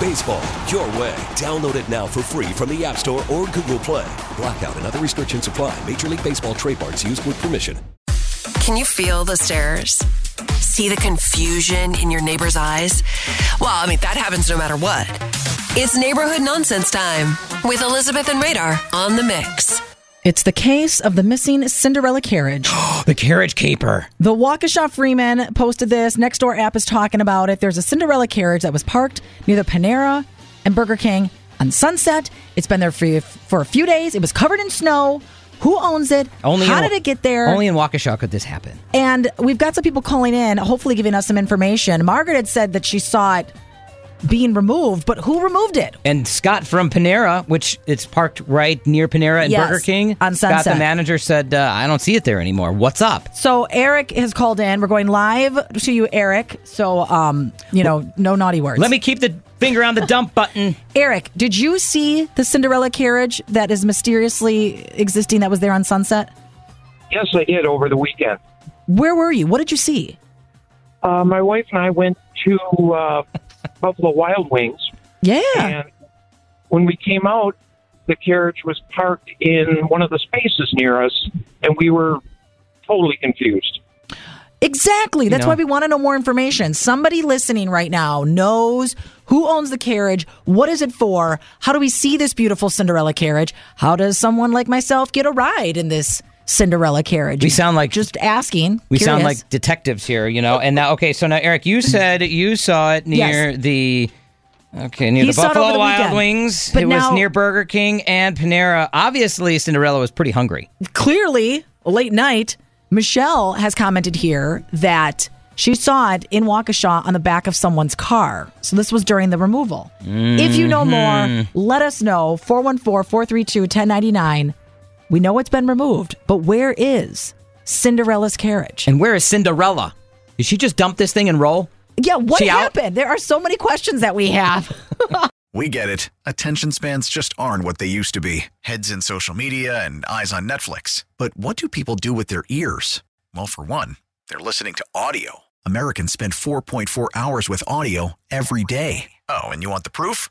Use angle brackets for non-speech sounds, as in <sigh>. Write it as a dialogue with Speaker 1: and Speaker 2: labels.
Speaker 1: Baseball, your way. Download it now for free from the App Store or Google Play. Blackout and other restrictions apply. Major League Baseball trademarks used with permission.
Speaker 2: Can you feel the stares? See the confusion in your neighbor's eyes? Well, I mean, that happens no matter what. It's neighborhood nonsense time with Elizabeth and Radar on the mix.
Speaker 3: It's the case of the missing Cinderella carriage. <gasps>
Speaker 4: the carriage caper.
Speaker 3: The Waukesha Freeman posted this. Nextdoor app is talking about it. There's a Cinderella carriage that was parked near the Panera and Burger King on Sunset. It's been there for, for a few days. It was covered in snow. Who owns it?
Speaker 4: Only
Speaker 3: How
Speaker 4: in-
Speaker 3: did it get there?
Speaker 4: Only in Waukesha could this happen.
Speaker 3: And we've got some people calling in, hopefully giving us some information. Margaret had said that she saw it being removed, but who removed it?
Speaker 4: And Scott from Panera, which it's parked right near Panera and
Speaker 3: Yes,
Speaker 4: Burger King,
Speaker 3: on Sunset.
Speaker 4: Scott, the manager, said, uh, "I don't see it there anymore. What's up?"
Speaker 3: So Eric has called in. We're going live to you, Eric. So, um, you know, no naughty words.
Speaker 4: Let me keep the finger on the dump <laughs> button.
Speaker 3: Eric, did you see the Cinderella carriage that is mysteriously existing that was there on Sunset?
Speaker 5: Yes, I did over the weekend.
Speaker 3: Where were you? What did you see?
Speaker 5: Uh, my wife and I went to uh, Buffalo Wild Wings,
Speaker 3: Yeah.
Speaker 5: and when we came out, the carriage was parked in one of the spaces near us, and we were totally confused.
Speaker 3: Exactly. That's
Speaker 4: know-
Speaker 3: why we want to know more information. Somebody listening right now knows who owns the carriage, what is it for, how do we see this beautiful Cinderella carriage, how does someone like myself get a ride in this Cinderella carriage?
Speaker 4: We sound like-
Speaker 3: just asking.
Speaker 4: We sound like detectives here, you know. And now, okay, so now Eric, you <clears throat> said you saw it near
Speaker 3: Yes.
Speaker 4: the. Okay, near
Speaker 3: He
Speaker 4: the Buffalo
Speaker 3: the
Speaker 4: Wild
Speaker 3: weekend.
Speaker 4: Wings.
Speaker 3: But
Speaker 4: it
Speaker 3: now-
Speaker 4: was near Burger King and Panera. Obviously, Cinderella was pretty hungry.
Speaker 3: clearly late night. Michelle has commented here that she saw it in Waukesha on the back of someone's car. So this was during the removal. If you know more, mm-hmm. let us know. 414 432 1099. We know it's been removed, but where is Cinderella's carriage?
Speaker 4: And where is Cinderella? Did she just dump this thing and roll?
Speaker 3: yeah, what
Speaker 4: She out?
Speaker 3: happened? There are so many questions that we have. <laughs>
Speaker 6: We get it. Attention spans just aren't what they used to be heads in social media and eyes on Netflix. But what do people do with their ears? Well, for one, they're listening to audio. Americans spend 4.4 hours with audio every day. Oh, and you want the proof?